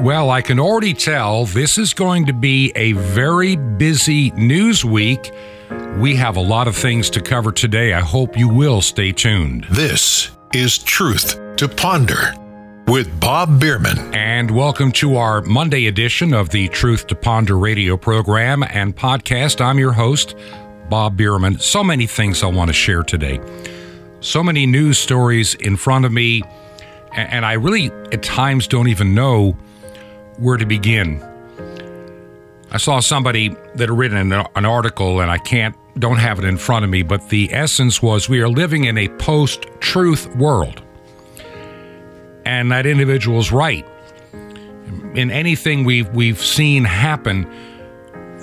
Well, I can already tell this is going to be a very busy news week. We have a lot of things to cover today. I hope you will stay tuned. This is Truth to Ponder with Bob Bierman. And welcome to our Monday edition of the Truth to Ponder radio program and podcast. I'm your host, Bob Bierman. So many things I want to share today. So many news stories in front of me, and I really at times don't even know where to begin. I saw somebody that had written an, article, and I can't, don't have it in front of me, but the essence was we are living in a post truth world. And that individual's right. In anything we've, we've seen happen,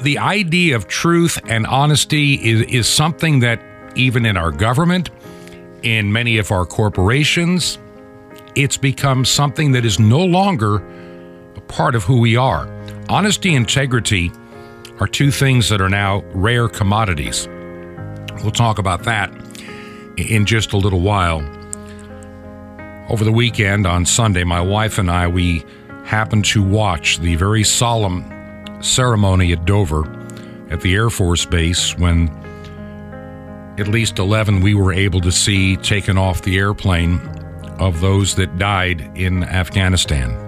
the idea of truth and honesty is, is something that even in our government, in many of our corporations, it's become something that is no longer part of who we are. Honesty and integrity are two things that are now rare commodities. We'll talk about that in just a little while. Over the weekend on Sunday, my wife and I we happened to watch the very solemn ceremony at Dover at the Air Force Base when at least 11 we were able to see taken off the airplane of those that died in Afghanistan.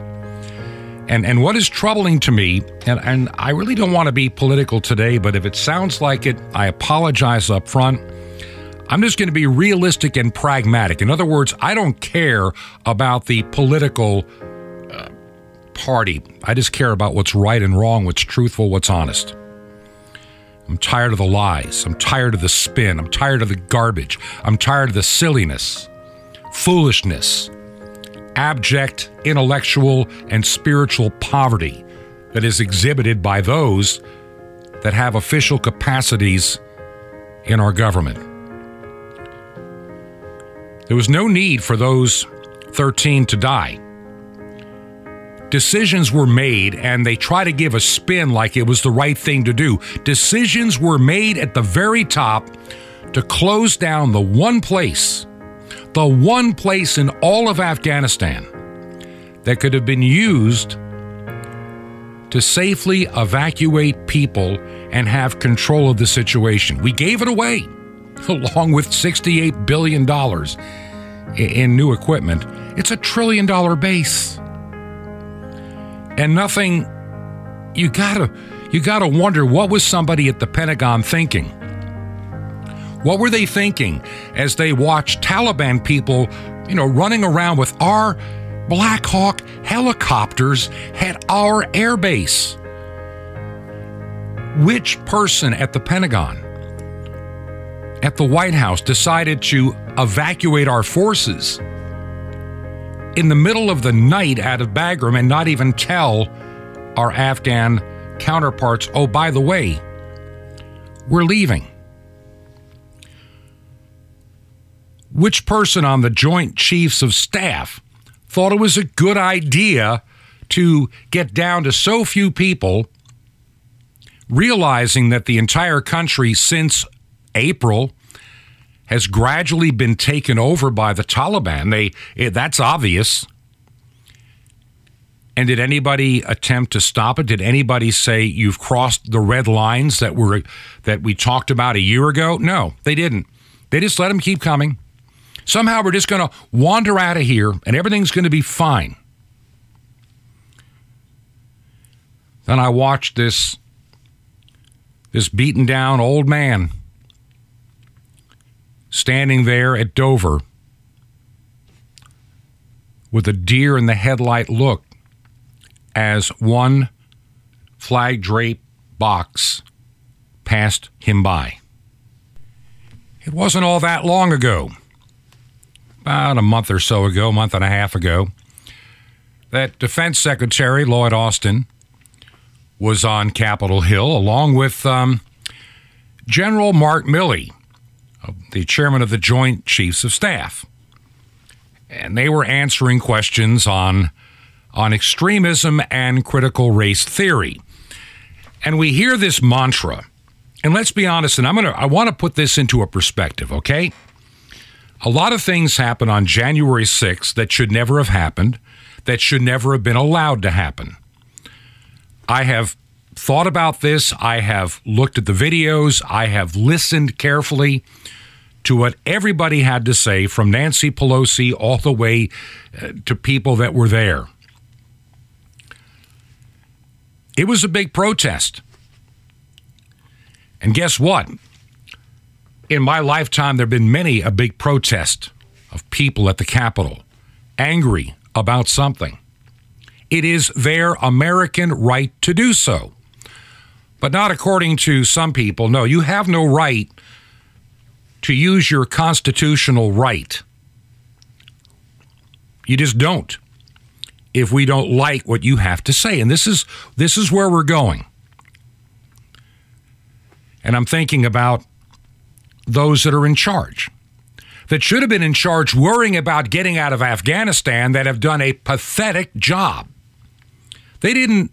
And and what is troubling to me, and, and I really don't want to be political today, but if it sounds like it, I apologize up front. I'm just going to be realistic and pragmatic. In other words, I don't care about the political uh, party. I just care about what's right and wrong, what's truthful, what's honest. I'm tired of the lies. I'm tired of the spin. I'm tired of the garbage. I'm tired of the silliness, foolishness, abject intellectual and spiritual poverty that is exhibited by those that have official capacities in our government. There was no need for those 13 to die. Decisions were made, and they try to give a spin like it was the right thing to do. Decisions were made at the very top to close down the one place the one place in all of Afghanistan that could have been used to safely evacuate people and have control of the situation. We gave it away, along with $68 billion in new equipment. It's a trillion dollar base. And nothing, you gotta, you gotta wonder what was somebody at the Pentagon thinking? What were they thinking as they watched Taliban people, you know, running around with our Black Hawk helicopters at our airbase? Which person at the Pentagon, at the White House, decided to evacuate our forces in the middle of the night out of Bagram and not even tell our Afghan counterparts, oh, by the way, we're leaving? Which person on the Joint Chiefs of Staff thought it was a good idea to get down to so few people, realizing that the entire country since April has gradually been taken over by the Taliban. They it, that's obvious. And did anybody attempt to stop it? Did anybody say you've crossed the red lines that were that we talked about a year ago? No, they didn't. They just let them keep coming. Somehow we're just going to wander out of here and everything's going to be fine. Then I watched this this beaten down old man standing there at Dover with a deer in the headlight look as one flag draped box passed him by. It wasn't all that long ago about a month or so ago, a month and a half ago, that Defense Secretary Lloyd Austin was on Capitol Hill along with um, General Mark Milley, the chairman of the Joint Chiefs of Staff. And they were answering questions on, on extremism and critical race theory. And we hear this mantra. And let's be honest, and I'm gonna I want to put this into a perspective, okay? A lot of things happen on January 6th that should never have happened. that should never have been allowed to happen. I have thought about this. I have looked at the videos. I have listened carefully to what everybody had to say, from Nancy Pelosi all the way uh, to people that were there. It was a big protest. And guess what? In my lifetime, there have been many a big protest of people at the Capitol angry about something. It is their American right to do so. But not according to some people. No, you have no right to use your constitutional right. You just don't. If we don't like what you have to say. And this is this is where we're going. And I'm thinking about those that are in charge that should have been in charge worrying about getting out of Afghanistan that have done a pathetic job. They didn't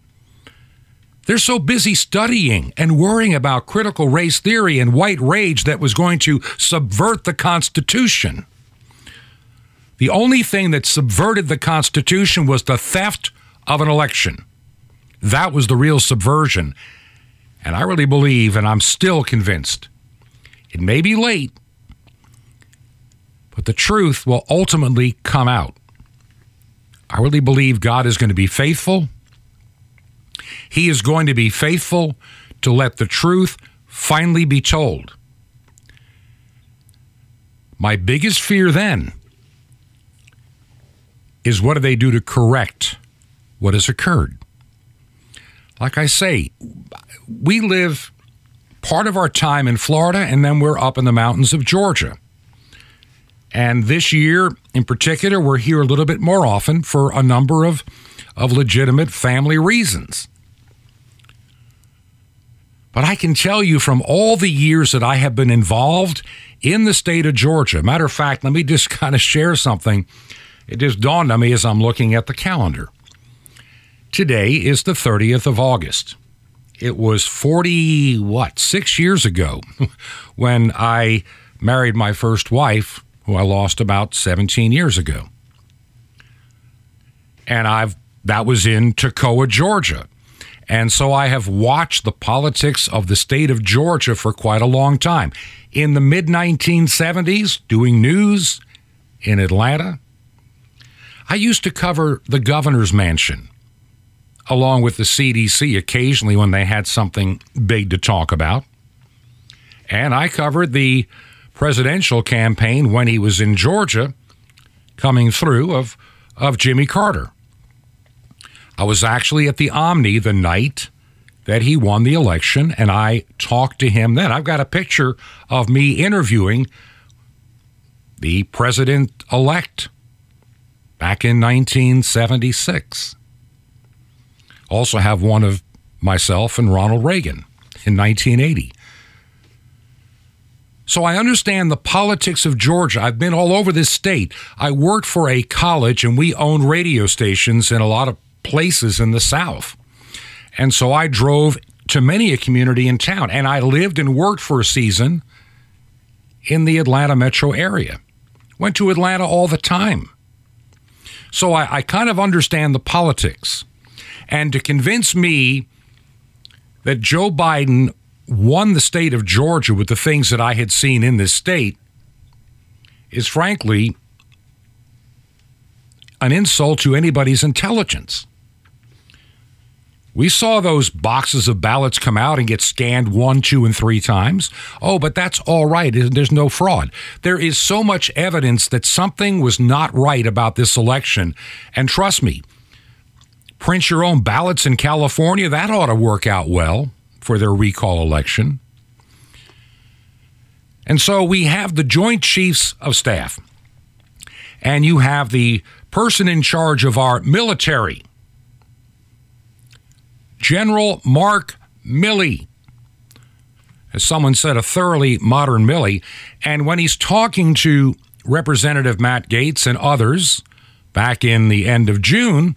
they're so busy studying and worrying about critical race theory and white rage that was going to subvert the Constitution. The only thing that subverted the Constitution was the theft of an election. That was the real subversion. And I really believe, and I'm still convinced, it may be late, but the truth will ultimately come out. I really believe God is going to be faithful he is going to be faithful to let the truth finally be told. My biggest fear then is what do they do to correct what has occurred? Like I say, we live part of our time in Florida and then we're up in the mountains of Georgia. And this year in particular, we're here a little bit more often for a number of, of legitimate family reasons. But I can tell you from all the years that I have been involved in the state of Georgia, matter of fact, let me just kind of share something. It just dawned on me as I'm looking at the calendar. Today is the 30th of August. It was 40, what, six years ago when I married my first wife, who I lost about 17 years ago. And I've that was in Toccoa, Georgia. And so I have watched the politics of the state of Georgia for quite a long time. In the mid 1970s, doing news in Atlanta, I used to cover the governor's mansion along with the CDC occasionally when they had something big to talk about. And I covered the presidential campaign when he was in Georgia coming through of, of Jimmy Carter. I was actually at the Omni the night that he won the election, and I talked to him then. I've got a picture of me interviewing the president elect back in 1976. Also, have one of myself and Ronald Reagan in 1980. So I understand the politics of Georgia. I've been all over this state. I worked for a college and we own radio stations in a lot of places in the South. And so I drove to many a community in town, and I lived and worked for a season in the Atlanta metro area. Went to Atlanta all the time. So I, I kind of understand the politics. And to convince me that Joe Biden won the state of Georgia with the things that I had seen in this state is frankly an insult to anybody's intelligence. We saw those boxes of ballots come out and get scanned one, two, and three times. Oh, but that's all right. There's no fraud. There is so much evidence that something was not right about this election. And trust me, print your own ballots in California, that ought to work out well for their recall election. And so we have the Joint Chiefs of Staff, and you have the person in charge of our military General Mark Milley. As someone said, a thoroughly modern Milley. And when he's talking to Representative Matt Gaetz and others back in the end of June,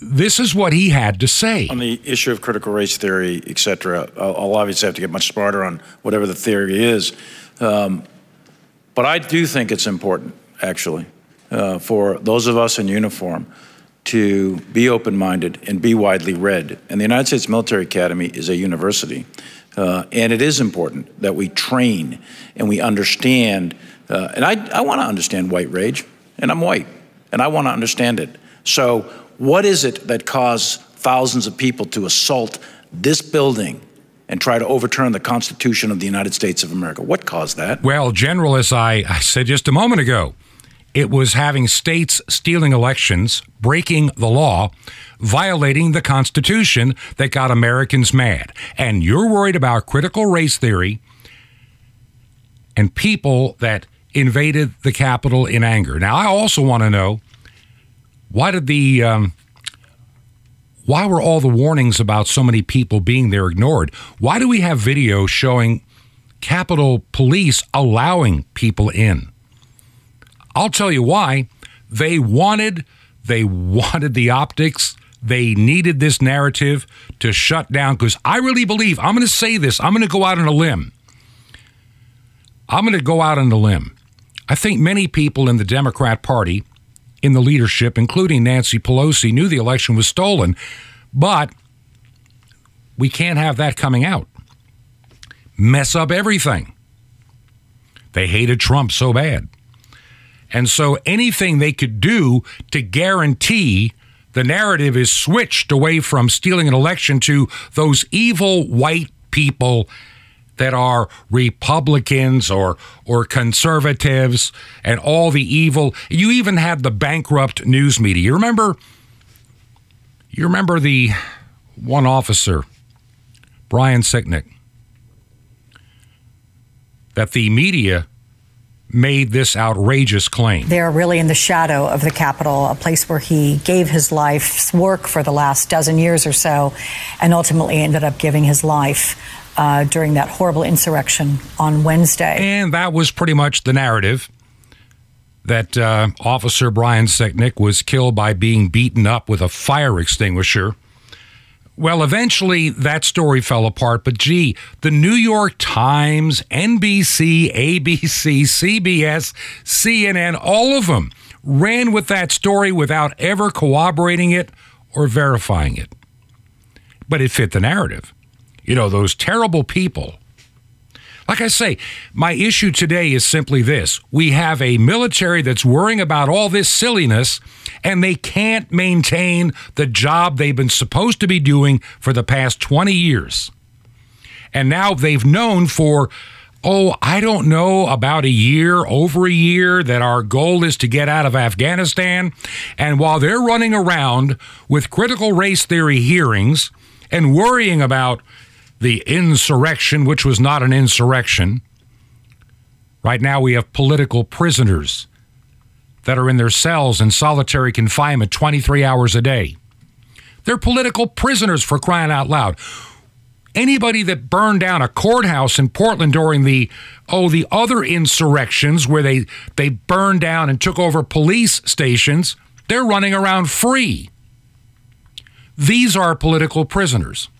this is what he had to say. On the issue of critical race theory, et cetera, I'll, I'll obviously have to get much smarter on whatever the theory is. Um, but I do think it's important, actually, uh, for those of us in uniform to be open minded and be widely read. And the United States Military Academy is a university. Uh, and it is important that we train and we understand. Uh, and I, I want to understand white rage, and I'm white, and I want to understand it. So, what is it that caused thousands of people to assault this building and try to overturn the Constitution of the United States of America? What caused that? Well, General, as I, I said just a moment ago, it was having states stealing elections, breaking the law, violating the Constitution that got Americans mad. And you're worried about critical race theory and people that invaded the Capitol in anger. Now, I also want to know why did the. Um, why were all the warnings about so many people being there ignored? Why do we have video showing Capitol Police allowing people in? I'll tell you why. They wanted they wanted the optics. They needed this narrative to shut down because I really believe I'm going to say this. I'm going to go out on a limb. I'm going to go out on a limb. I think many people in the Democrat Party, in the leadership, including Nancy Pelosi, knew the election was stolen, but we can't have that coming out. Mess up everything. They hated Trump so bad. And so anything they could do to guarantee the narrative is switched away from stealing an election to those evil white people that are Republicans or or conservatives and all the evil. You even had the bankrupt news media. You remember you remember the one officer, Brian Sicknick, that the media made this outrageous claim. They're really in the shadow of the Capitol, a place where he gave his life's work for the last dozen years or so, and ultimately ended up giving his life uh, during that horrible insurrection on Wednesday. And that was pretty much the narrative that uh, Officer Brian Sicknick was killed by being beaten up with a fire extinguisher well, eventually that story fell apart, but gee, the New York Times, NBC, ABC, CBS, CNN, all of them ran with that story without ever corroborating it or verifying it. But it fit the narrative. You know, those terrible people like I say, my issue today is simply this we have a military that's worrying about all this silliness, and they can't maintain the job they've been supposed to be doing for the past 20 years. And now they've known for oh, I don't know, about a year, over a year, that our goal is to get out of Afghanistan. And while they're running around with critical race theory hearings and worrying about the insurrection, which was not an insurrection. Right now, we have political prisoners that are in their cells in solitary confinement 23 hours a day. They're political prisoners for crying out loud. Anybody that burned down a courthouse in Portland during the oh the other insurrections where they they burned down and took over police stations, they're running around free. These are political prisoners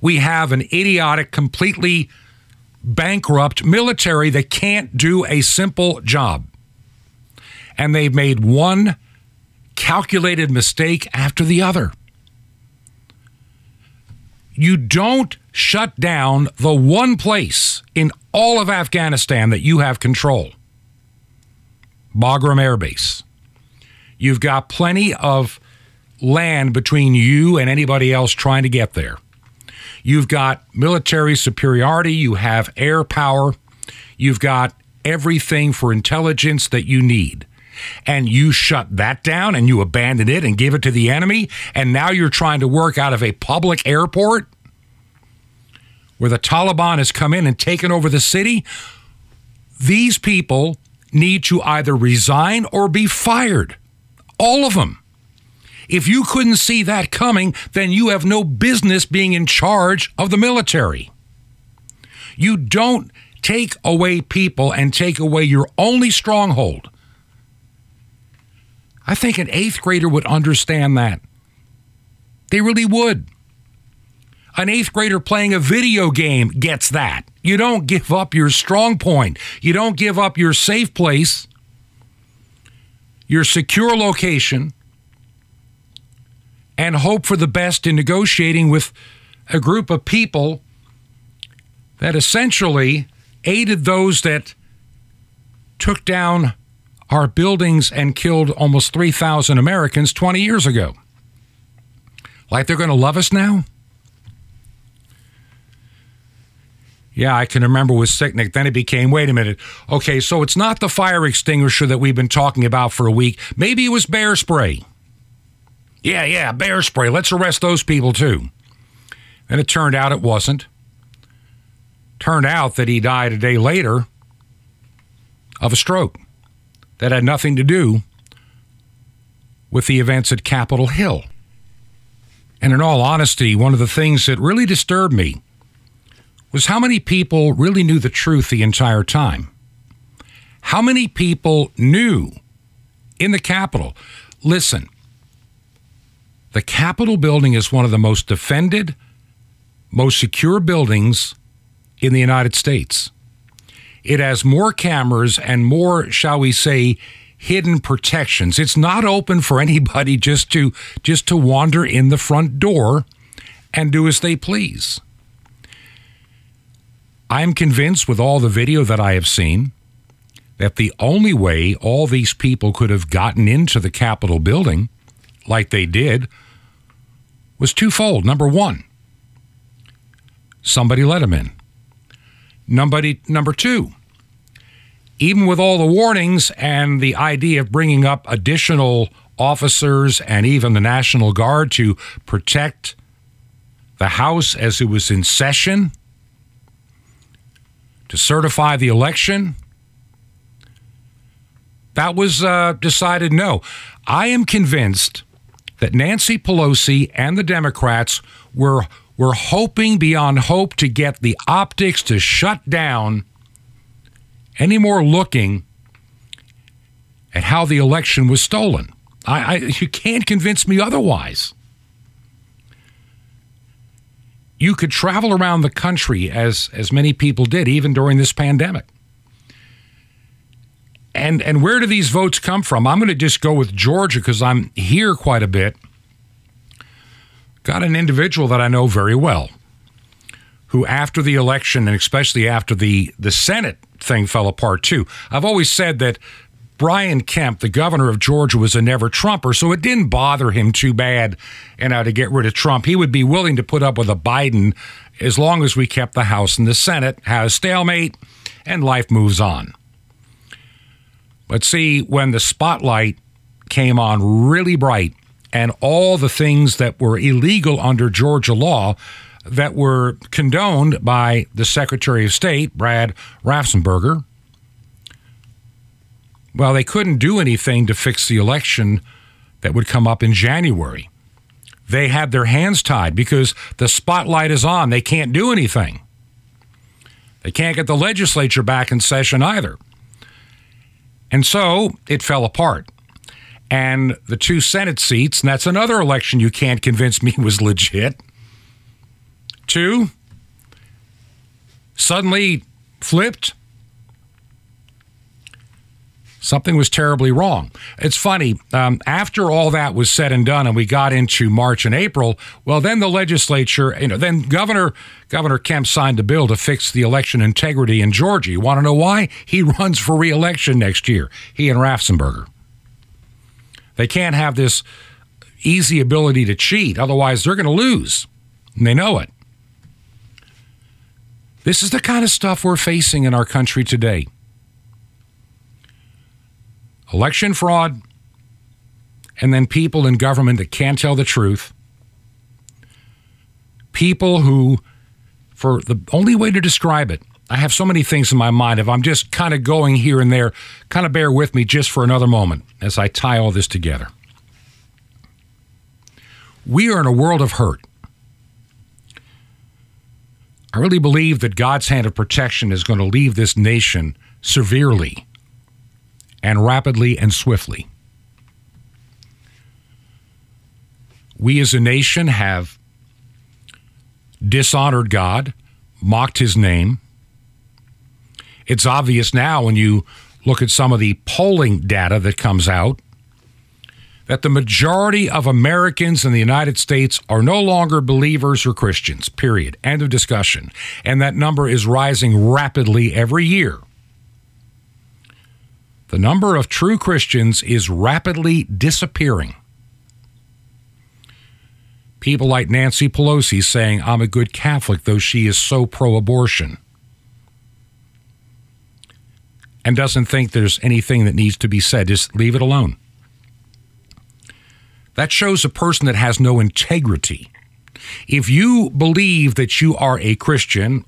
we have an idiotic, completely bankrupt military that can't do a simple job. And they've made one calculated mistake after the other. You don't shut down the one place in all of Afghanistan that you have control Bagram Air Base. You've got plenty of land between you and anybody else trying to get there. You've got military superiority, you have air power, you've got everything for intelligence that you need. And you shut that down and you abandon it and give it to the enemy. And now you're trying to work out of a public airport where the Taliban has come in and taken over the city. These people need to either resign or be fired. All of them. If you couldn't see that coming, then you have no business being in charge of the military. You don't take away people and take away your only stronghold. I think an eighth grader would understand that. They really would. An eighth grader playing a video game gets that. You don't give up your strong point, you don't give up your safe place, your secure location and hope for the best in negotiating with a group of people that essentially aided those that took down our buildings and killed almost 3,000 Americans 20 years ago. Like they're going to love us now? Yeah, I can remember with Sicknick. Then it became, wait a minute. Okay, so it's not the fire extinguisher that we've been talking about for a week. Maybe it was bear spray. Yeah, yeah, bear spray. Let's arrest those people too. And it turned out it wasn't. Turned out that he died a day later of a stroke that had nothing to do with the events at Capitol Hill. And in all honesty, one of the things that really disturbed me was how many people really knew the truth the entire time. How many people knew in the Capitol? Listen, the Capitol building is one of the most defended, most secure buildings in the United States. It has more cameras and more, shall we say, hidden protections. It's not open for anybody just to just to wander in the front door and do as they please. I'm convinced with all the video that I have seen that the only way all these people could have gotten into the Capitol building like they did was twofold. Number one, somebody let him in. Number, number two, even with all the warnings and the idea of bringing up additional officers and even the National Guard to protect the House as it was in session, to certify the election, that was uh, decided no. I am convinced that Nancy Pelosi and the Democrats were were hoping beyond hope to get the optics to shut down any more looking at how the election was stolen. I, I, you can't convince me otherwise. You could travel around the country as as many people did, even during this pandemic. And and where do these votes come from? I'm going to just go with Georgia because I'm here quite a bit. Got an individual that I know very well, who after the election and especially after the the Senate thing fell apart too. I've always said that Brian Kemp, the governor of Georgia, was a never Trumper, so it didn't bother him too bad, you know, to get rid of Trump. He would be willing to put up with a Biden as long as we kept the House and the Senate, had a stalemate, and life moves on. But see, when the spotlight came on really bright and all the things that were illegal under Georgia law that were condoned by the Secretary of State, Brad Raffensperger. Well, they couldn't do anything to fix the election that would come up in January. They had their hands tied because the spotlight is on. They can't do anything. They can't get the legislature back in session either. And so it fell apart. And the two Senate seats, and that's another election you can't convince me was legit two, suddenly flipped. Something was terribly wrong. It's funny. Um, after all that was said and done, and we got into March and April, well, then the legislature, you know, then Governor Governor Kemp signed a bill to fix the election integrity in Georgia. You want to know why? He runs for reelection next year. He and Raffensperger. They can't have this easy ability to cheat, otherwise they're going to lose, and they know it. This is the kind of stuff we're facing in our country today election fraud, and then people in government that can't tell the truth. People who, for the only way to describe it, I have so many things in my mind. If I'm just kind of going here and there, kind of bear with me just for another moment as I tie all this together. We are in a world of hurt. I really believe that God's hand of protection is going to leave this nation severely and rapidly and swiftly. We as a nation have dishonored God, mocked his name. It's obvious now when you look at some of the polling data that comes out that the majority of Americans in the United States are no longer believers or Christians, period. End of discussion. And that number is rising rapidly every year. The number of true Christians is rapidly disappearing. People like Nancy Pelosi saying, I'm a good Catholic, though she is so pro abortion. And doesn't think there's anything that needs to be said. Just leave it alone. That shows a person that has no integrity. If you believe that you are a Christian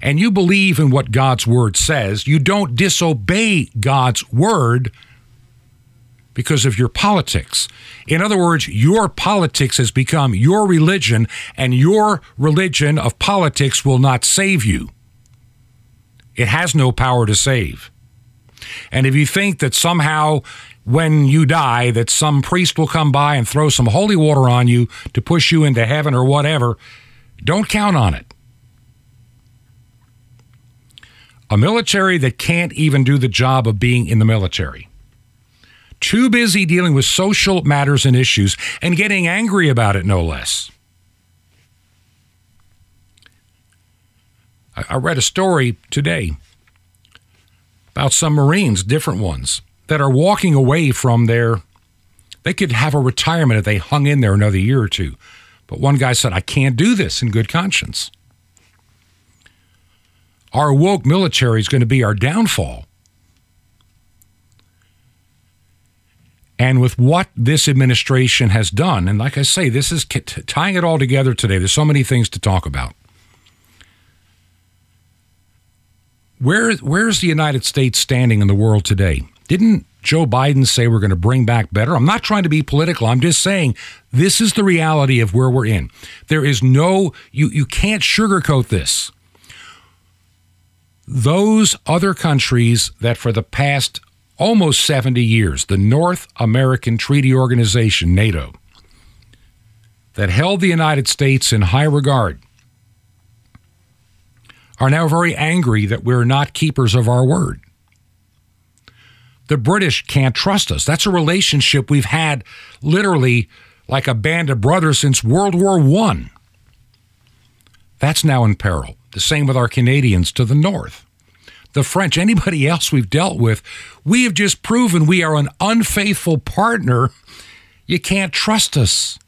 and you believe in what God's word says, you don't disobey God's word because of your politics. In other words, your politics has become your religion, and your religion of politics will not save you. It has no power to save. And if you think that somehow when you die that some priest will come by and throw some holy water on you to push you into heaven or whatever. Don't count on it. A military that can't even do the job of being in the military. Too busy dealing with social matters and issues and getting angry about it, no less. I read a story today about some Marines, different ones, that are walking away from their they could have a retirement if they hung in there another year or two. But one guy said, I can't do this in good conscience. Our woke military is going to be our downfall. And with what this administration has done, and like I say, this is tying it all together today. There's so many things to talk about. Where, where's the United States standing in the world today? Didn't Joe Biden say we're going to bring back better? I'm not trying to be political. I'm just saying this is the reality of where we're in. There is no, you, you can't sugarcoat this. Those other countries that for the past almost 70 years, the North American Treaty Organization, NATO, that held the United States in high regard, are now very angry that we're not keepers of our word. The British can't trust us. That's a relationship we've had literally like a band of brothers since World War I. That's now in peril. The same with our Canadians to the north. The French, anybody else we've dealt with, we have just proven we are an unfaithful partner. You can't trust us.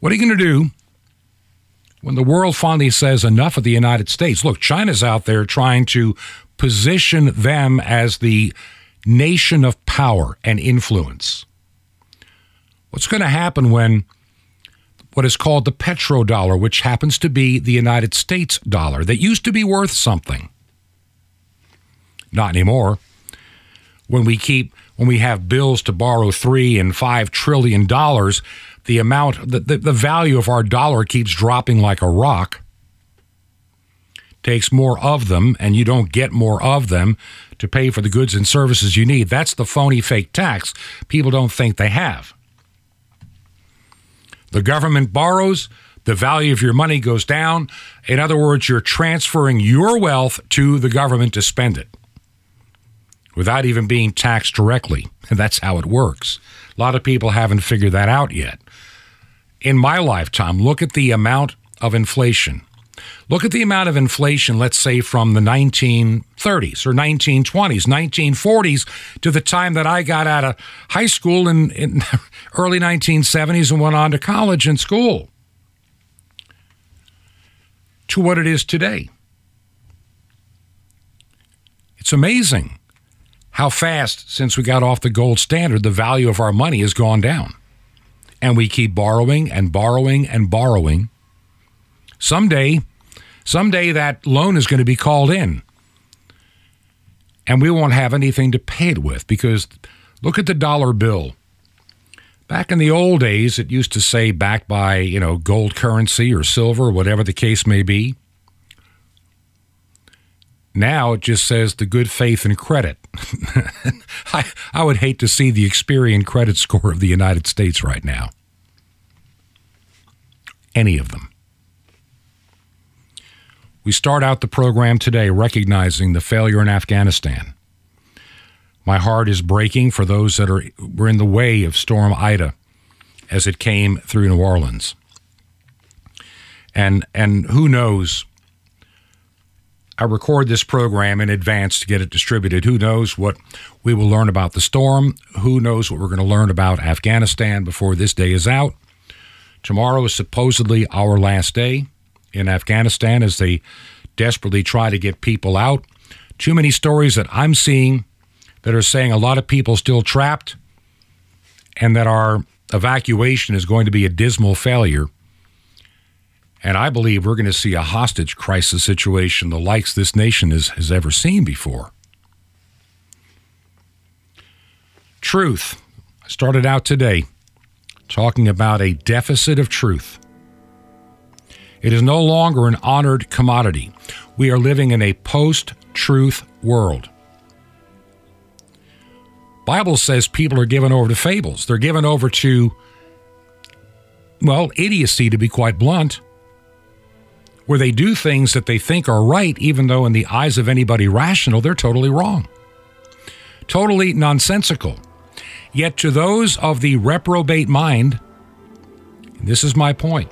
What are you going to do when the world finally says enough of the United States? Look, China's out there trying to position them as the nation of power and influence. What's going to happen when what is called the petrodollar, which happens to be the United States dollar, that used to be worth something? Not anymore. When we keep when we have bills to borrow three and five trillion dollars, the amount the, the, the value of our dollar keeps dropping like a rock takes more of them and you don't get more of them to pay for the goods and services you need. That's the phony fake tax people don't think they have. The government borrows, the value of your money goes down. In other words, you're transferring your wealth to the government to spend it without even being taxed directly. And that's how it works. A lot of people haven't figured that out yet. In my lifetime, look at the amount of inflation Look at the amount of inflation, let's say from the 1930s or 1920s, 1940s to the time that I got out of high school in, in early 1970s and went on to college and school to what it is today. It's amazing how fast, since we got off the gold standard, the value of our money has gone down. And we keep borrowing and borrowing and borrowing. Someday, Someday that loan is going to be called in. And we won't have anything to pay it with because look at the dollar bill. Back in the old days, it used to say backed by, you know, gold currency or silver, whatever the case may be. Now it just says the good faith and credit. I, I would hate to see the Experian credit score of the United States right now. Any of them. We start out the program today recognizing the failure in Afghanistan. My heart is breaking for those that are were in the way of Storm Ida as it came through New Orleans. And and who knows I record this program in advance to get it distributed. Who knows what we will learn about the storm? Who knows what we're going to learn about Afghanistan before this day is out? Tomorrow is supposedly our last day in Afghanistan as they desperately try to get people out. Too many stories that I'm seeing that are saying a lot of people still trapped and that our evacuation is going to be a dismal failure. And I believe we're going to see a hostage crisis situation the likes this nation has, has ever seen before. Truth. I started out today talking about a deficit of truth. It is no longer an honored commodity. We are living in a post truth world. Bible says people are given over to fables. They're given over to well, idiocy to be quite blunt where they do things that they think are right, even though in the eyes of anybody rational, they're totally wrong. Totally nonsensical. Yet to those of the reprobate mind, this is my point,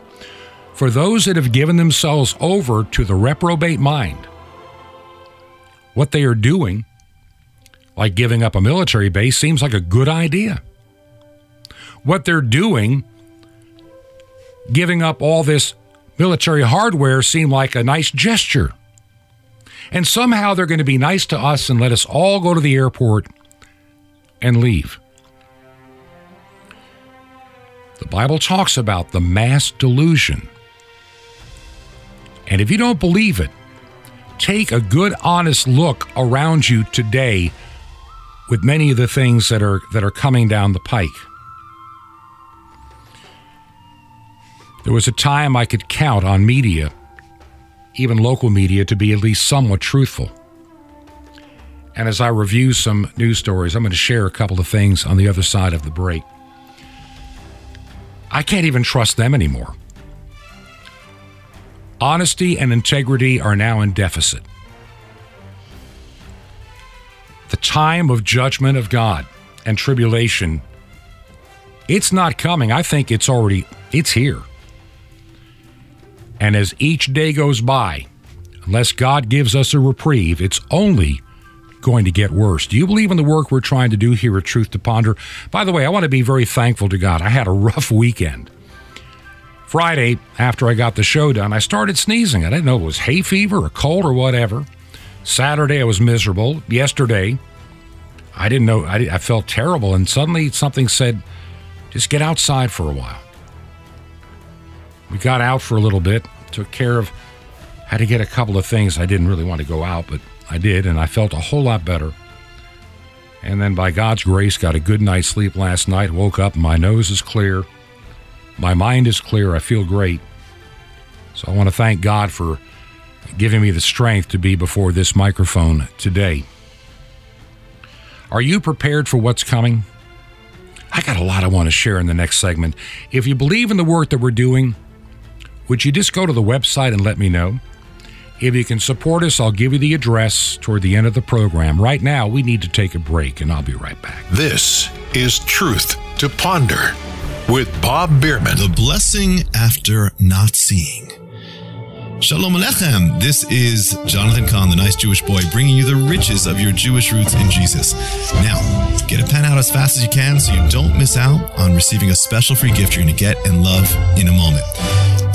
for those that have given themselves over to the reprobate mind, what they are doing, like giving up a military base, seems like a good idea. What they're doing, giving up all this military hardware seem like a nice gesture. And somehow they're going to be nice to us and let us all go to the airport and leave. The Bible talks about the mass delusion. And if you don't believe it, take a good honest look around you today with many of the things that are that are coming down the pike. There was a time I could count on media, even local media, to be at least somewhat truthful. And as I review some news stories, I'm going to share a couple of things on the other side of the break. I can't even trust them anymore. Honesty and integrity are now in deficit. The time of judgment of God and tribulation, it's not coming. I think it's already, it's here. And as each day goes by, unless God gives us a reprieve, it's only going to get worse. Do you believe in the work we're trying to do here at Truth to Ponder? By the way, I want to be very thankful to God. I had a rough weekend. Friday, after I got the show done, I started sneezing. I didn't know it was hay fever or cold or whatever. Saturday, I was miserable. Yesterday, I didn't know, I, I felt terrible. And suddenly something said, just get outside for a while. We got out for a little bit, took care of, had to get a couple of things. I didn't really want to go out, but I did, and I felt a whole lot better. And then by God's grace, got a good night's sleep last night. Woke up, my nose is clear, my mind is clear. I feel great. So I want to thank God for giving me the strength to be before this microphone today. Are you prepared for what's coming? I got a lot I want to share in the next segment. If you believe in the work that we're doing, would you just go to the website and let me know? If you can support us, I'll give you the address toward the end of the program. Right now, we need to take a break, and I'll be right back. This is Truth to Ponder with Bob Bierman. The blessing after not seeing. Shalom Aleichem. This is Jonathan Cahn, the nice Jewish boy, bringing you the riches of your Jewish roots in Jesus. Now, get a pen out as fast as you can so you don't miss out on receiving a special free gift you're going to get and love in a moment.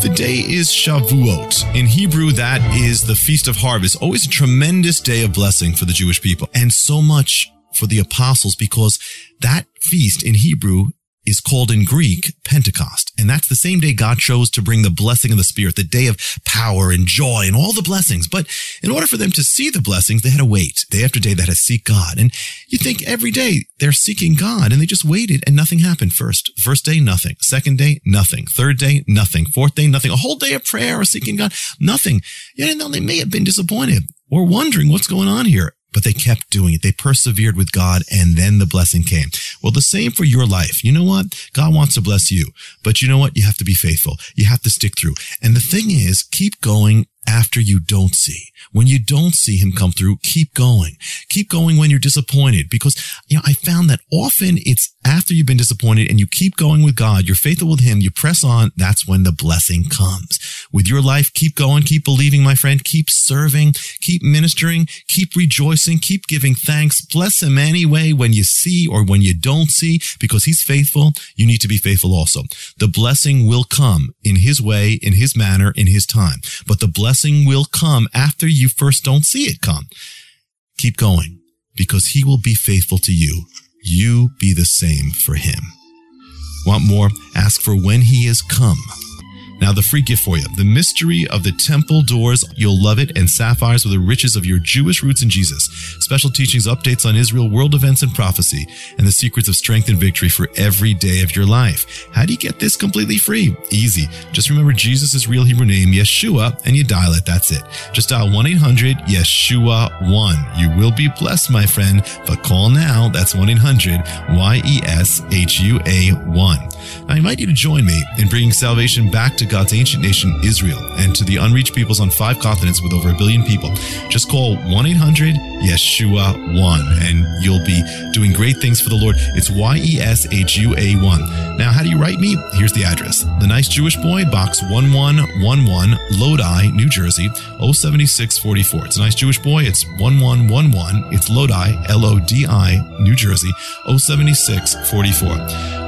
The day is Shavuot. In Hebrew, that is the Feast of Harvest. Always a tremendous day of blessing for the Jewish people and so much for the apostles because that feast in Hebrew is called in Greek Pentecost. And that's the same day God chose to bring the blessing of the Spirit, the day of power and joy and all the blessings. But in order for them to see the blessings, they had to wait day after day. They had to seek God. And you think every day they're seeking God and they just waited and nothing happened first. First day, nothing. Second day, nothing. Third day, nothing. Fourth day, nothing. A whole day of prayer or seeking God, nothing. Yeah, know they may have been disappointed or wondering what's going on here but they kept doing it. They persevered with God and then the blessing came. Well, the same for your life. You know what? God wants to bless you, but you know what? You have to be faithful. You have to stick through. And the thing is, keep going after you don't see. When you don't see him come through, keep going. Keep going when you're disappointed because, you know, I found that often it's after you've been disappointed and you keep going with God, you're faithful with him, you press on, that's when the blessing comes. With your life, keep going, keep believing, my friend, keep serving, keep ministering, keep rejoicing, keep giving thanks. Bless him anyway when you see or when you don't see because he's faithful. You need to be faithful also. The blessing will come in his way, in his manner, in his time, but the blessing will come after you first don't see it come. Keep going because he will be faithful to you. You be the same for him. Want more? Ask for when he is come. Now, the free gift for you the mystery of the temple doors. You'll love it, and sapphires with the riches of your Jewish roots in Jesus. Special teachings, updates on Israel, world events, and prophecy, and the secrets of strength and victory for every day of your life. How do you get this completely free? Easy. Just remember Jesus' real Hebrew name, Yeshua, and you dial it. That's it. Just dial 1 800 Yeshua 1. You will be blessed, my friend, but call now. That's 1 800 Y E S H U A 1. Now, I invite you to join me in bringing salvation back to God's ancient nation, Israel, and to the unreached peoples on five continents with over a billion people. Just call 1 800 Yeshua 1 and you'll be doing great things for the Lord. It's Y E S H U A 1. Now, how do you write me? Here's the address The Nice Jewish Boy, Box 1111, Lodi, New Jersey, 07644. It's a nice Jewish boy. It's 1111. It's Lodi, L O D I, New Jersey, 07644.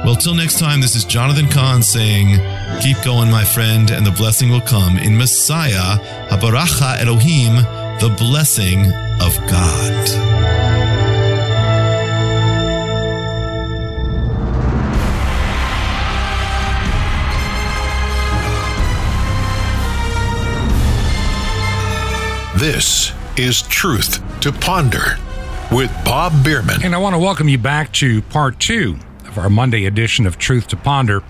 Well, till next time, this is Jonathan Cahn saying, Keep going, my friend, and the blessing will come in Messiah, Habaracha Elohim, the blessing of God. This is Truth to Ponder with Bob Bierman. And I want to welcome you back to part two of our Monday edition of Truth to Ponder.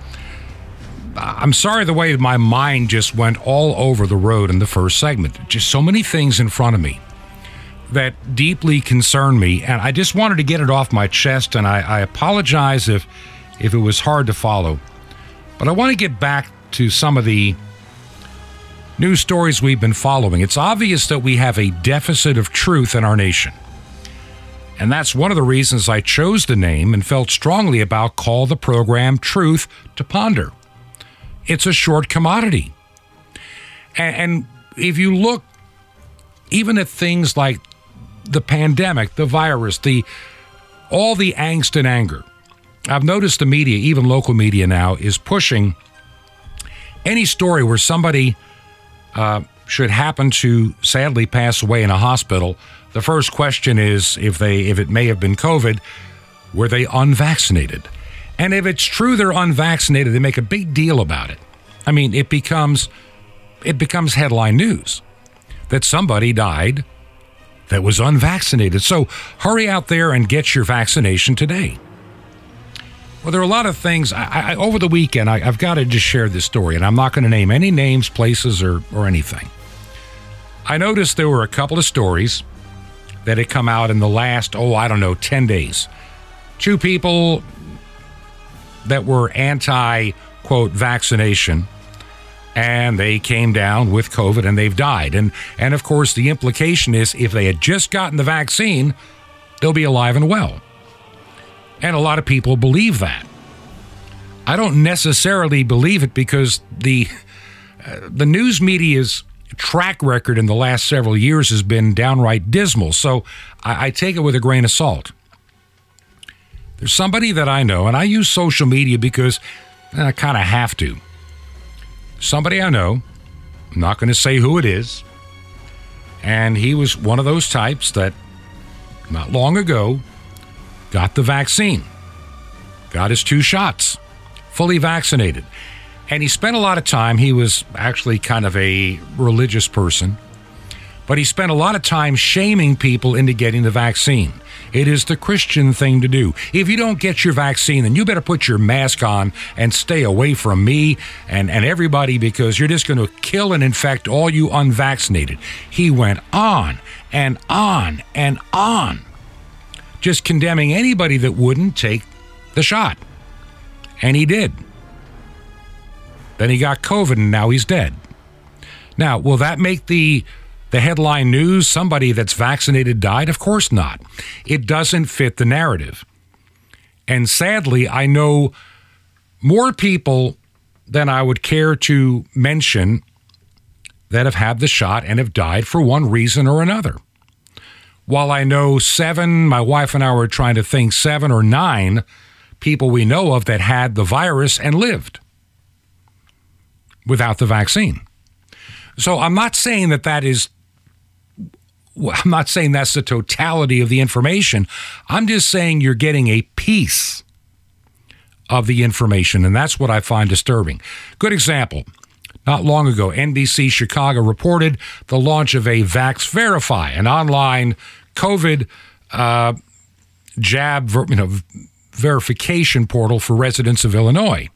I'm sorry the way my mind just went all over the road in the first segment. Just so many things in front of me that deeply concern me, and I just wanted to get it off my chest. And I, I apologize if if it was hard to follow, but I want to get back to some of the news stories we've been following. It's obvious that we have a deficit of truth in our nation. And that's one of the reasons I chose the name and felt strongly about call the program Truth to Ponder. It's a short commodity. And, if you look even at things like the pandemic, the virus, the all the angst and anger. I've noticed the media, even local media now, is pushing any story where somebody uh, should happen to sadly pass away in a hospital, the first question is if they if it may have been COVID, were they unvaccinated? And if it's true they're unvaccinated, they make a big deal about it. I mean, it becomes it becomes headline news that somebody died that was unvaccinated. So hurry out there and get your vaccination today. Well, there are a lot of things. I, I, over the weekend, I, have got to just share this story, and I'm not going to name any names, places, or, or anything. I noticed there were a couple of stories that had come out in the last, oh, I don't know, 10 days. Two people that were anti, quote, vaccination, and they came down with COVID and they've died. And, and of course, the implication is if they had just gotten the vaccine, they'll be alive and well. And a lot of people believe that. I don't necessarily believe it because the uh, the news media's track record in the last several years has been downright dismal. So I, I take it with a grain of salt. There's somebody that I know, and I use social media because eh, I kind of have to. Somebody I know, I'm not going to say who it is, and he was one of those types that not long ago got the vaccine, got his two shots, fully vaccinated. And he spent a lot of time, he was actually kind of a religious person, but he spent a lot of time shaming people into getting the vaccine. It is the Christian thing to do. If you don't get your vaccine, then you better put your mask on and stay away from me and, and everybody because you're just going to kill and infect all you unvaccinated. He went on and on and on just condemning anybody that wouldn't take the shot. And he did. Then he got COVID and now he's dead. Now, will that make the the headline news somebody that's vaccinated died? Of course not. It doesn't fit the narrative. And sadly, I know more people than I would care to mention that have had the shot and have died for one reason or another. While I know seven, my wife and I were trying to think seven or nine people we know of that had the virus and lived without the vaccine. So I'm not saying that that is I'm not saying that's the totality of the information. I'm just saying you're getting a piece of the information, and that's what I find disturbing. Good example. Not long ago, NBC Chicago reported the launch of a Vax Verify, an online COVID uh, jab you know, verification portal for residents of Illinois.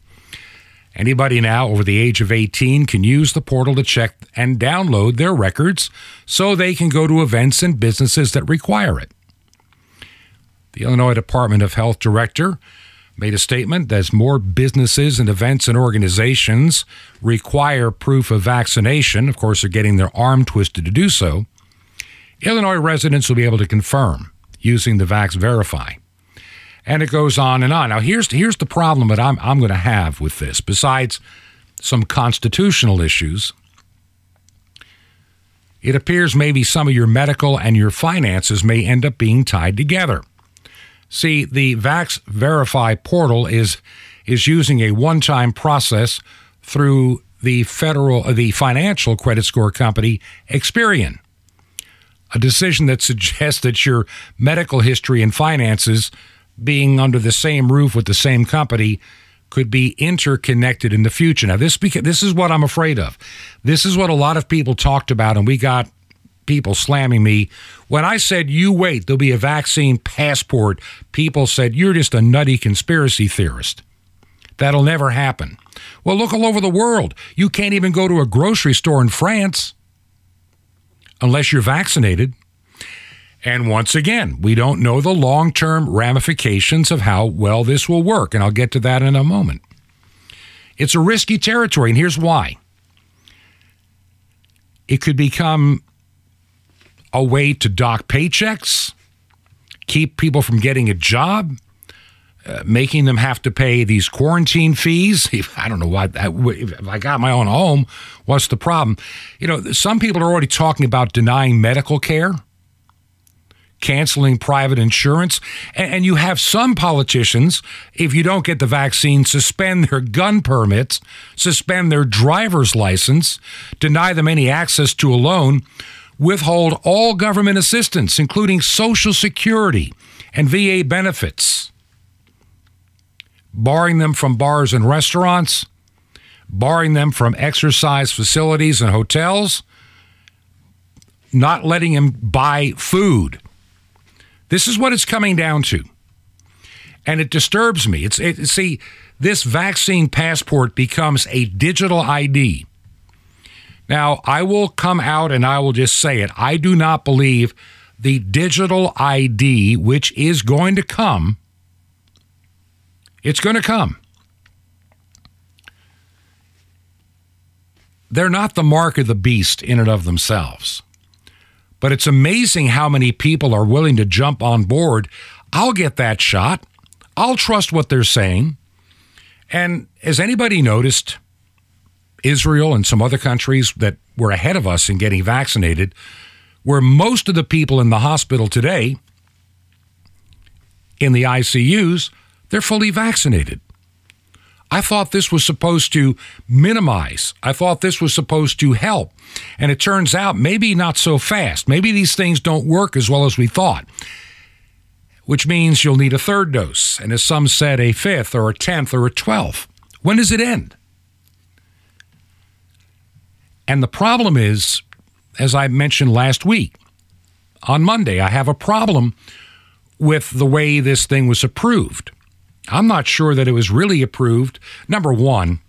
Anybody now over the age of 18 can use the portal to check and download their records so they can go to events and businesses that require it. The Illinois Department of Health director made a statement that as more businesses and events and organizations require proof of vaccination, of course, they're getting their arm twisted to do so, Illinois residents will be able to confirm using the Vax Verify. And it goes on and on. Now, here's, here's the problem that I'm, I'm going to have with this, besides some constitutional issues. It appears maybe some of your medical and your finances may end up being tied together. See, the Vax Verify portal is is using a one-time process through the federal uh, the financial credit score company Experian. A decision that suggests that your medical history and finances being under the same roof with the same company could be interconnected in the future. Now this this is what I'm afraid of. This is what a lot of people talked about and we got people slamming me. When I said, you wait, there'll be a vaccine passport, people said, you're just a nutty conspiracy theorist. That'll never happen. Well, look all over the world. You can't even go to a grocery store in France unless you're vaccinated. And once again, we don't know the long term ramifications of how well this will work. And I'll get to that in a moment. It's a risky territory, and here's why. It could become a way to dock paychecks, keep people from getting a job, uh, making them have to pay these quarantine fees. I don't know why. If I got my own home, what's the problem? You know, some people are already talking about denying medical care, canceling private insurance, and, you have some politicians, if you don't get the vaccine, suspend their gun permits, suspend their driver's license, deny them any access to a loan withhold all government assistance, including Social Security and VA benefits, barring them from bars and restaurants, barring them from exercise facilities and hotels, not letting them buy food. This is what it's coming down to. And it disturbs me. It's it, see, this vaccine passport becomes a digital ID now, I will come out and I will just say it. I do not believe the digital ID, which is going to come, it's going to come. They're not the mark of the beast in and of themselves. But it's amazing how many people are willing to jump on board. I'll get that shot. I'll trust what they're saying. And has anybody noticed? Israel and some other countries that were ahead of us in getting vaccinated, where most of the people in the hospital today, in the ICUs, they're fully vaccinated. I thought this was supposed to minimize. I thought this was supposed to help. And it turns out maybe not so fast. Maybe these things don't work as well as we thought, which means you'll need a third dose. And as some said, a fifth or a tenth or a twelfth. When does it end? And the problem is, as I mentioned last week, on Monday, I have a problem with the way this thing was approved. I'm not sure that it was really approved. Number one,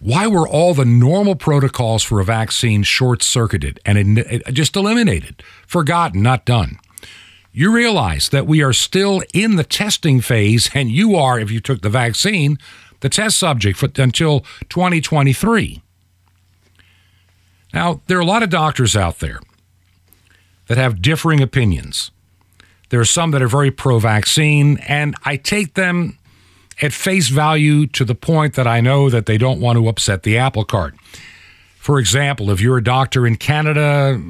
why were all the normal protocols for a vaccine short circuited and just eliminated, forgotten, not done? You realize that we are still in the testing phase, and you are, if you took the vaccine, the test subject for, until 2023. Now, there are a lot of doctors out there that have differing opinions. There are some that are very pro vaccine, and I take them at face value to the point that I know that they don't want to upset the apple cart. For example, if you're a doctor in Canada,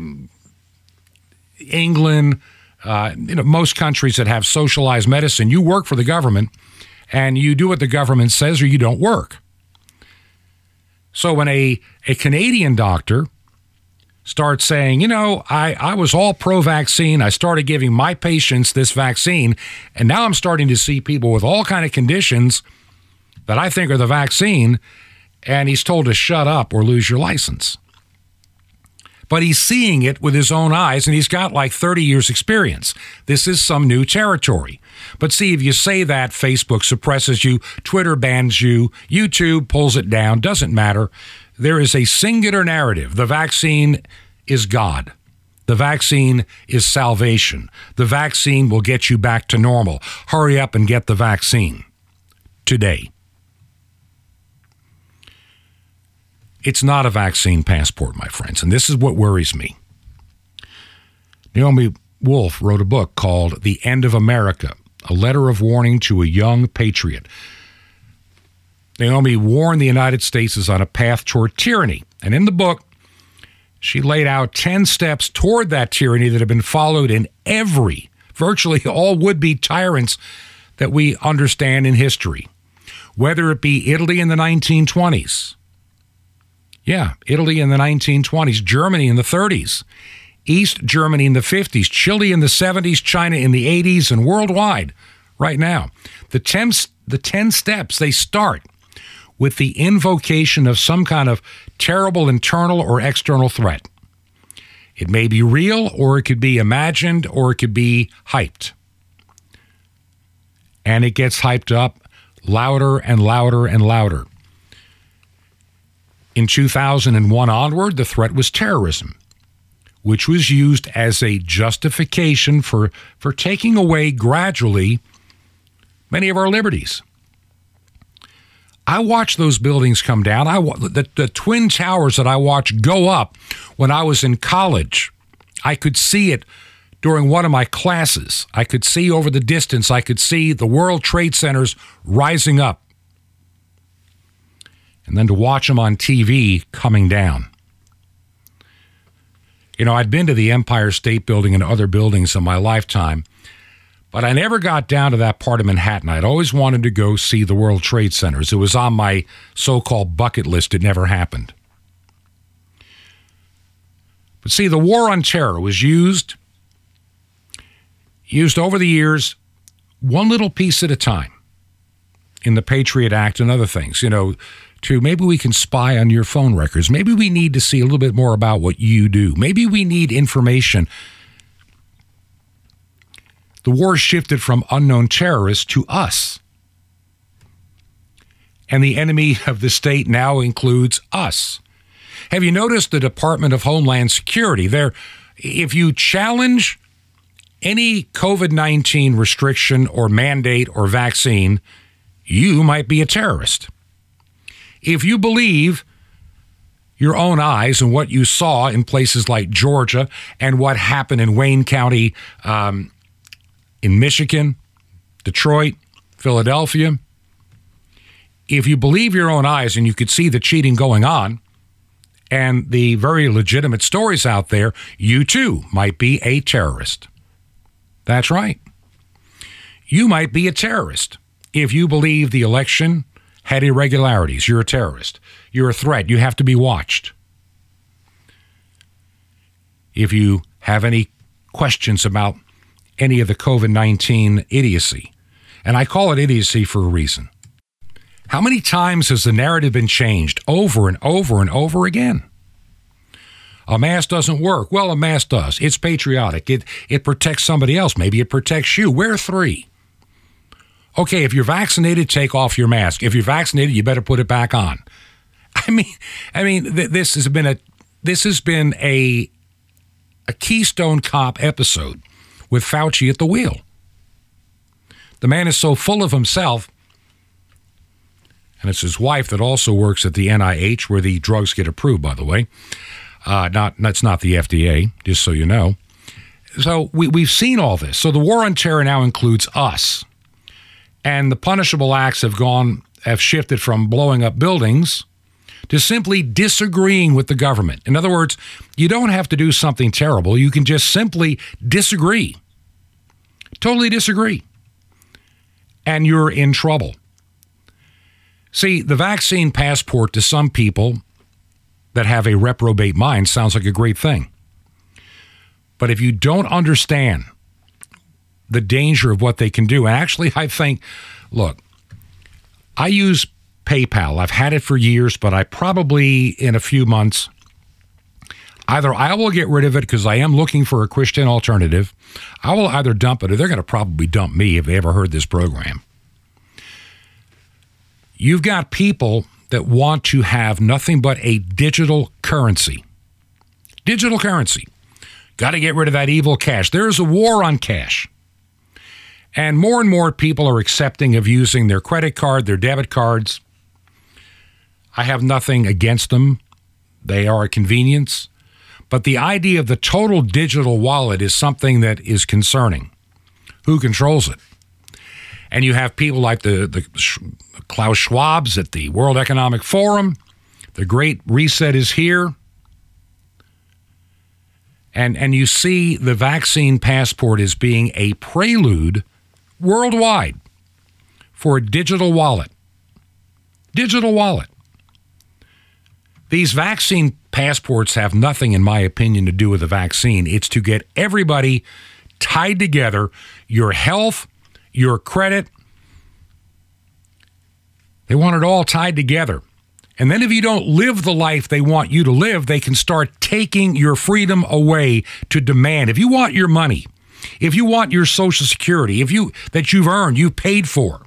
England, uh, you know, most countries that have socialized medicine, you work for the government and you do what the government says or you don't work. So when a, a Canadian doctor starts saying, you know, I, I was all pro vaccine, I started giving my patients this vaccine, and now I'm starting to see people with all kind of conditions that I think are the vaccine, and he's told to shut up or lose your license but he's seeing it with his own eyes and he's got like 30 years experience. This is some new territory. But see, if you say that, Facebook suppresses you, Twitter bans you, YouTube pulls it down, doesn't matter. There is a singular narrative. The vaccine is God. The vaccine is salvation. The vaccine will get you back to normal. Hurry up and get the vaccine today. It's not a vaccine passport, my friends, and this is what worries me. Naomi Wolf wrote a book called The End of America, a letter of warning to a young patriot. Naomi warned the United States is on a path toward tyranny. And in the book, she laid out 10 steps toward that tyranny that have been followed in every, virtually all would be tyrants that we understand in history. Whether it be Italy in the 1920s, yeah, Italy in the 1920s, Germany in the 30s, East Germany in the 50s, Chile in the 70s, China in the 80s, and worldwide right now. The 10, the 10 steps, they start with the invocation of some kind of terrible internal or external threat. It may be real, or it could be imagined, or it could be hyped. And it gets hyped up louder and louder and louder. In 2001 onward, the threat was terrorism, which was used as a justification for, for taking away gradually many of our liberties. I watched those buildings come down. I the, the twin towers that I watched go up when I was in college. I could see it during one of my classes. I could see over the distance. I could see the World Trade Centers rising up and then to watch them on TV coming down. You know, I'd been to the Empire State Building and other buildings in my lifetime, but I never got down to that part of Manhattan. I'd always wanted to go see the World Trade Centers. It was on my so called bucket list. It never happened. But see, the war on terror was used used over the years one little piece at a time in the Patriot Act and other things. You know, to maybe we can spy on your phone records. Maybe we need to see a little bit more about what you do. Maybe we need information. The war shifted from unknown terrorists to us. And the enemy of the state now includes us. Have you noticed the Department of Homeland Security? There, if you challenge any COVID 19 restriction or mandate or vaccine, you might be a terrorist. If you believe your own eyes and what you saw in places like Georgia and what happened in Wayne County, um, in Michigan, Detroit, Philadelphia, if you believe your own eyes and you could see the cheating going on and the very legitimate stories out there, you too might be a terrorist. That's right. You might be a terrorist if you believe the election had irregularities, you're a terrorist. You're a threat. You have to be watched. If you have any questions about any of the COVID 19 idiocy, and I call it idiocy for a reason. How many times has the narrative been changed over and over and over again? A mask doesn't work. Well, a mask does. It's patriotic. It, it protects somebody else. Maybe it protects you. Wear three okay, if you're vaccinated, take off your mask. If you're vaccinated, you better put it back on. I mean, I mean, th- this has been a this has been a a Keystone Cop episode with Fauci at the wheel. The man is so full of himself, and it's his wife that also works at the NIH, where the drugs get approved, by the way. Uh, not that's not the FDA, just so you know. So we, we've seen all this. So the war on terror now includes us, and the punishable acts have gone have shifted from blowing up buildings to simply disagreeing with the government. In other words, you don't have to do something terrible. You can just simply disagree. Totally disagree. And you're in trouble. See, the vaccine passport to some people that have a reprobate mind sounds like a great thing. But if you don't understand the danger of what they can do, and actually, I think, look, I use PayPal. I've had it for years, but I probably, in a few months, either I will get rid of it because I am looking for a Christian alternative. I will either dump it or they're going to probably dump me if they ever heard this program. You've got people that want to have nothing but a digital currency. Digital currency. Got to get rid of that evil cash. There's a war on cash. And more and more people are accepting of using their credit card, their debit cards. I have nothing against them. They are a convenience. But the idea of the total digital wallet is something that is concerning. Who controls it? And you have people like the, the Klaus Schwab's at the World Economic Forum. The Great Reset is here. And, and you see the vaccine passport as being a prelude worldwide for a digital wallet. Digital wallet. These vaccine passports have nothing, in my opinion, to do with the vaccine. It's to get everybody tied together your health, your credit. They want it all tied together. And then if you don't live the life they want you to live, they can start taking your freedom away to demand. If you want your money, if you want your social security, if you that you've earned, you paid for.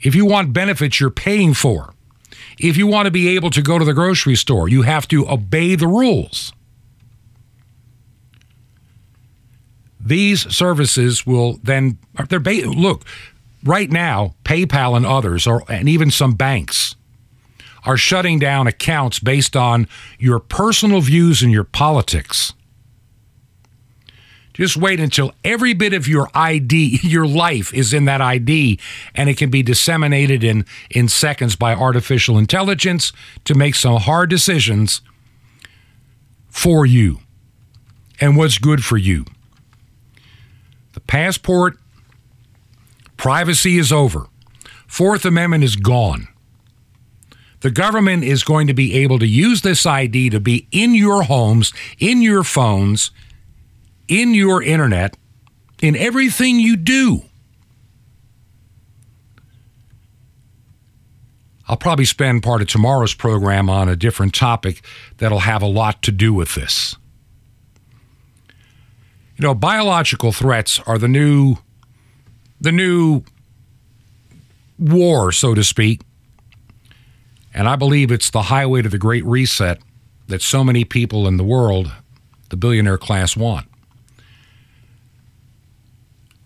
If you want benefits you're paying for. If you want to be able to go to the grocery store, you have to obey the rules. These services will then they're look right now PayPal and others are and even some banks are shutting down accounts based on your personal views and your politics. Just wait until every bit of your ID, your life is in that ID, and it can be disseminated in, in seconds by artificial intelligence to make some hard decisions for you and what's good for you. The passport, privacy is over. Fourth Amendment is gone. The government is going to be able to use this ID to be in your homes, in your phones, in your internet, in everything you do. I'll probably spend part of tomorrow's program on a different topic that'll have a lot to do with this. You know, biological threats are the new the new war, so to speak. And I believe it's the highway to the great reset that so many people in the world, the billionaire class, want.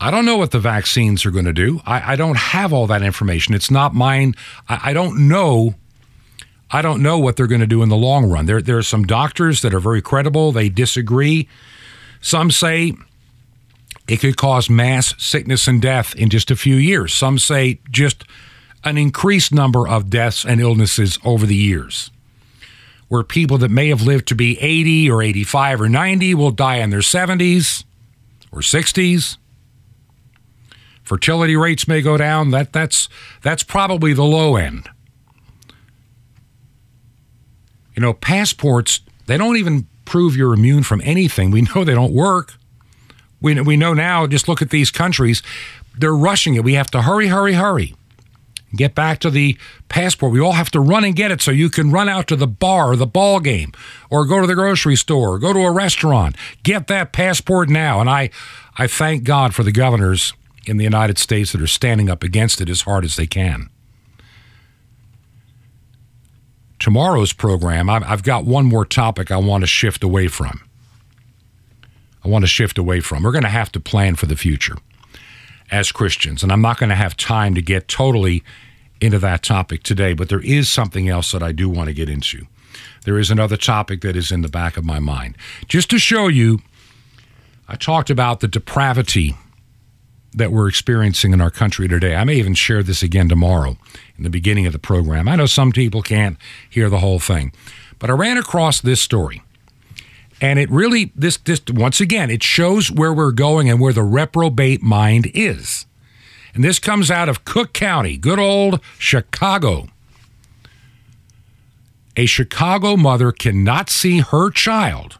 I don't know what the vaccines are going to do. I, I, don't have all that information. It's not mine. I, I, don't know. I don't know what they're going to do in the long run. There, there are some doctors that are very credible. They disagree. Some say it could cause mass sickness and death in just a few years. Some say just an increased number of deaths and illnesses over the years, where people that may have lived to be 80 or 85 or 90 will die in their 70s or 60s fertility rates may go down. That that's that's probably the low end. You know, passports they don't even prove you're immune from anything. We know they don't work. We we know now. Just look at these countries; they're rushing it. We have to hurry, hurry, hurry. Get back to the passport. We all have to run and get it so you can run out to the bar the ball game or go to the grocery store or go to a restaurant. Get that passport now. And I, I thank God for the governors in the United States that are standing up against it as hard as they can. Tomorrow's program, I've got one more topic I want to shift away from. I want to shift away from. We're going to have to plan for the future as Christians, and I'm not going to have time to get totally into that topic today, but there is something else that I do want to get into. there is another topic that is in the back of my mind. Just to show you, I talked about the depravity that we're experiencing in our country today. I may even share this again tomorrow in the beginning of the program. I know some people can't hear the whole thing, but I ran across this story. And it really, this, this, once again, it shows where we're going and where the reprobate mind is. And this comes out of Cook County, good old Chicago. A Chicago mother cannot see her child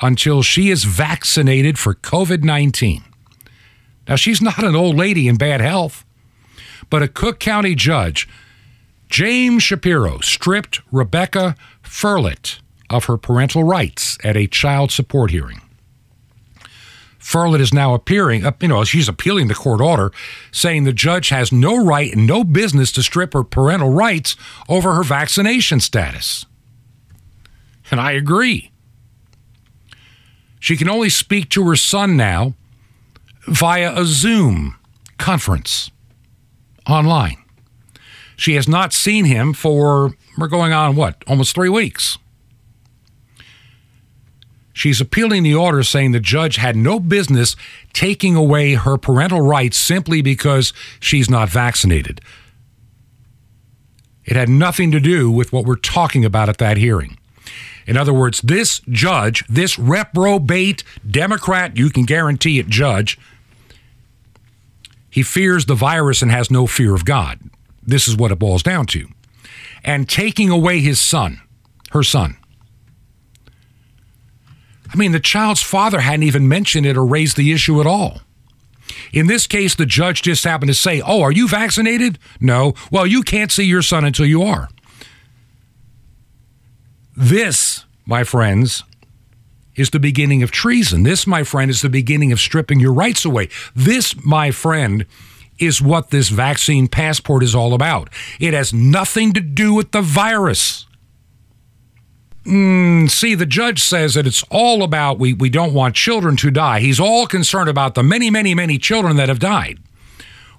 until she is vaccinated for COVID 19. Now, she's not an old lady in bad health, but a Cook County judge, James Shapiro, stripped Rebecca Firlit of her parental rights at a child support hearing. Firlit is now appearing, uh, you know, she's appealing the court order, saying the judge has no right and no business to strip her parental rights over her vaccination status. And I agree. She can only speak to her son now via a Zoom conference online. She has not seen him for, we're going on what, almost three weeks. She's appealing the order saying the judge had no business taking away her parental rights simply because she's not vaccinated. It had nothing to do with what we're talking about at that hearing. In other words, this judge, this reprobate Democrat, you can guarantee it, judge, he fears the virus and has no fear of God. This is what it boils down to. And taking away his son, her son, I mean, the child's father hadn't even mentioned it or raised the issue at all. In this case, the judge just happened to say, Oh, are you vaccinated? No. Well, you can't see your son until you are. This, my friends, is the beginning of treason. This, my friend, is the beginning of stripping your rights away. This, my friend, is what this vaccine passport is all about. It has nothing to do with the virus. Mm, see, the judge says that it's all about we, we don't want children to die. He's all concerned about the many, many, many children that have died.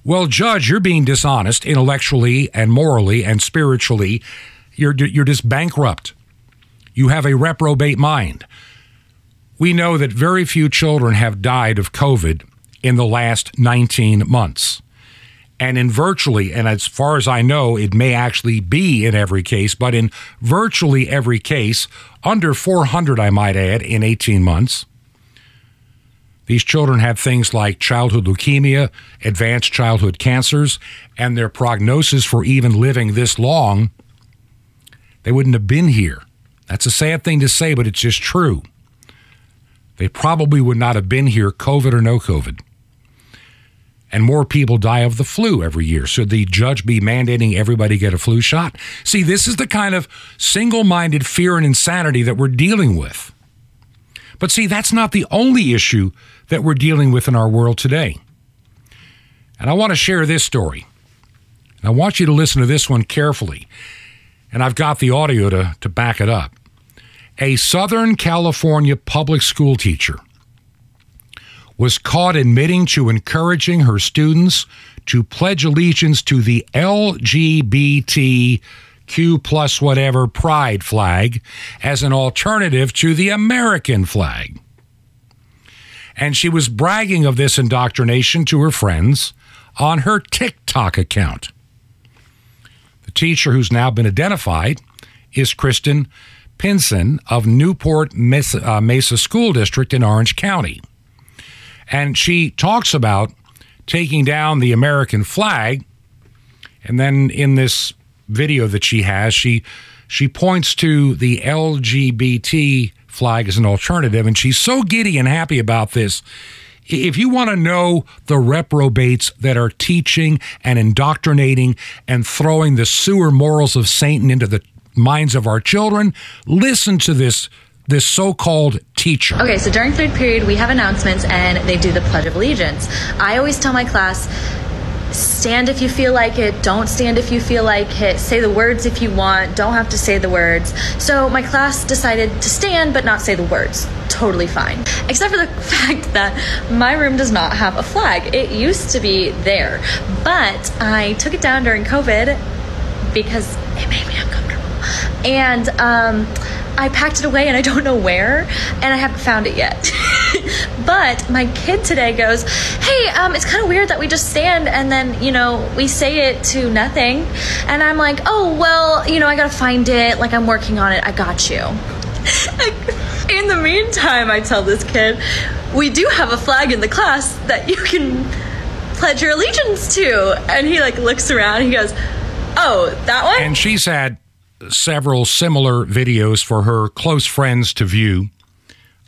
Well, judge, you're being dishonest intellectually and morally and spiritually. You're, you're just bankrupt. You have a reprobate mind. We know that very few children have died of COVID in the last 19 months. And in virtually, and as far as I know, it may actually be in every case, but in virtually every case, under 400, I might add, in 18 months. These children had things like childhood leukemia, advanced childhood cancers, and their prognosis for even living this long, they wouldn't have been here. That's a sad thing to say, but it's just true. They probably would not have been here, COVID or no COVID and more people die of the flu every year. Should the judge be mandating everybody get a flu shot? See, this is the kind of single minded fear and insanity that we're dealing with. But see, that's not the only issue that we're dealing with in our world today. And I want to share this story. And I want you to listen to this one carefully. And I've got the audio to, to back it up. A Southern California public school teacher was caught admitting to encouraging her students to pledge allegiance to the LGBTQ plus whatever pride flag as an alternative to the American flag. And she was bragging of this indoctrination to her friends on her TikTok account. The teacher, who's now been identified, is Kristen Pitzen of Newport Mesa, uh, Mesa School District in Orange County. And she talks about taking down the American flag. And then in this video that she has, she she points to the LGBT flag as an alternative, and she's so giddy and happy about this. If you want to know the reprobates that are teaching and indoctrinating and throwing the sewer morals of Satan into the minds of our children, listen to this this so-called teacher. Okay, so during third period, we have announcements and they do the Pledge of Allegiance. I always tell my class, stand if you feel like it, don't stand if you feel like it, say the words if you want, don't have to say the words. So my class decided to stand but not say the words. Totally fine. Except for the fact that my room does not have a flag. It used to be there, but I took it down during COVID because it made me uncomfortable. and um, I packed it away and I don't know where, and I haven't found it yet. but my kid today goes, Hey, um, it's kind of weird that we just stand and then, you know, we say it to nothing. And I'm like, Oh, well, you know, I gotta find it. Like, I'm working on it. I got you. in the meantime, I tell this kid, we do have a flag in the class that you can pledge your allegiance to. And he like looks around. He goes, "Oh, that one." And she's had several similar videos for her close friends to view.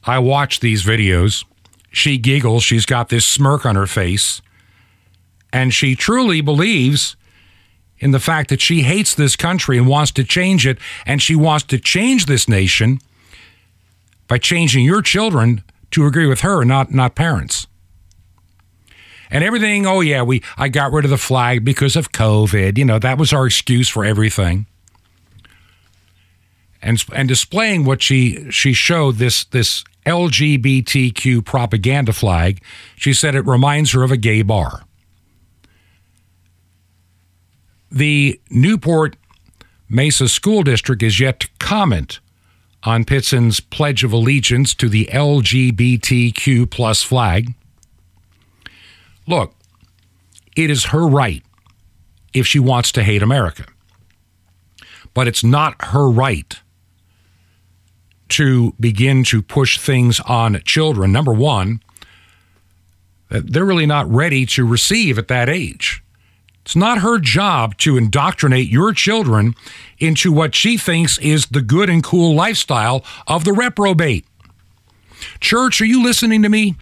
I watch these videos. She giggles. She's got this smirk on her face. And she truly believes in the fact that she hates this country and wants to change it. And she wants to change this nation by changing your children to agree with her, not, not parents and everything. Oh yeah, we I got rid of the flag because of COVID. You know that was our excuse for everything. And and displaying what she she showed this this LGBTQ propaganda flag. She said it reminds her of a gay bar. The Newport Mesa School District is yet to comment on Pitzen's Pledge of Allegiance to the LGBTQ plus flag. Look, it is her right if she wants to hate America. But it's not her right to begin to push things on children. Number one, they're really not ready to receive at that age. It's not her job to indoctrinate your children into what she thinks is the good and cool lifestyle of the reprobate. Church, are you listening to me?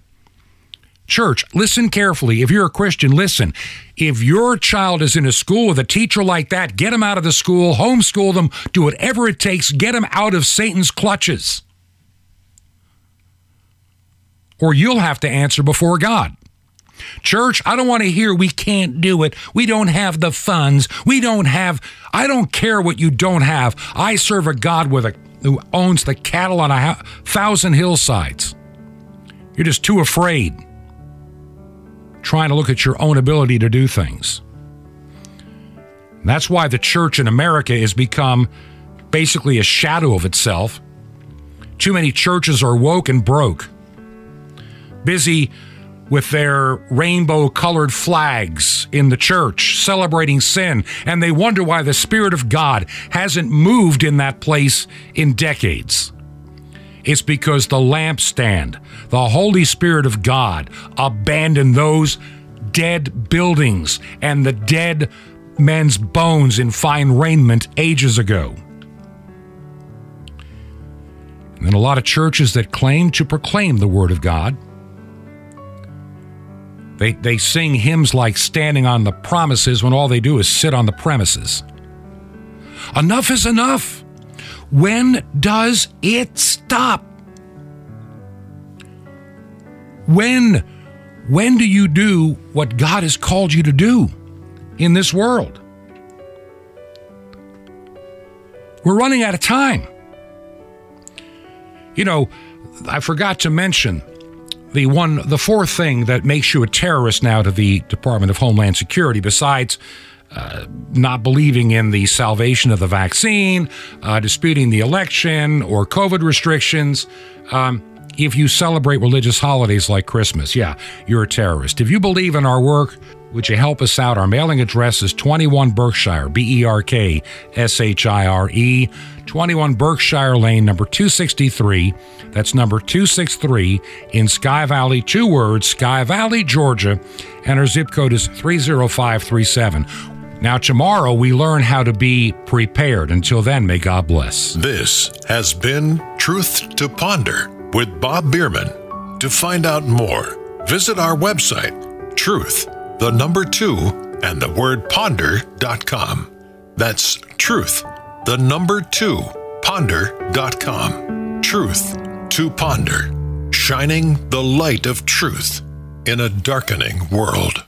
Church, listen carefully. If you're a Christian, listen. If your child is in a school with a teacher like that, get them out of the school, homeschool them, do whatever it takes, get them out of Satan's clutches. Or you'll have to answer before God. Church, I don't want to hear we can't do it. We don't have the funds. We don't have, I don't care what you don't have. I serve a God with a, who owns the cattle on a thousand hillsides. You're just too afraid trying to look at your own ability to do things. That's why the church in America has become basically a shadow of itself. Too many churches are woke and broke, busy with their rainbow colored flags in the church, celebrating sin, and they wonder why the Spirit of God hasn't moved in that place in decades. It's because the lampstand, the Holy Spirit of God, abandoned those dead buildings and the dead men's bones in fine raiment ages ago. And a lot of churches that claim to proclaim the Word of God. They, they sing hymns like Standing on the Promises when all they do is sit on the premises. Enough is enough. When does it stop? When when do you do what God has called you to do in this world? We're running out of time. You know, I forgot to mention the one the fourth thing that makes you a terrorist now to the Department of Homeland Security besides uh, not believing in the salvation of the vaccine, uh, disputing the election or COVID restrictions. Um, if you celebrate religious holidays like Christmas, yeah, you're a terrorist. If you believe in our work, would you help us out? Our mailing address is 21 Berkshire, B E R K S H I R E, 21 Berkshire Lane, number 263. That's number 263 in Sky Valley, two words, Sky Valley, Georgia, and our zip code is 30537. Now, tomorrow we learn how to be prepared. Until then, may God bless. This has been Truth to Ponder with Bob Bierman. To find out more, visit our website, truth, the number two, and the word ponder.com. That's truth, the number two, ponder.com. Truth to ponder, shining the light of truth in a darkening world.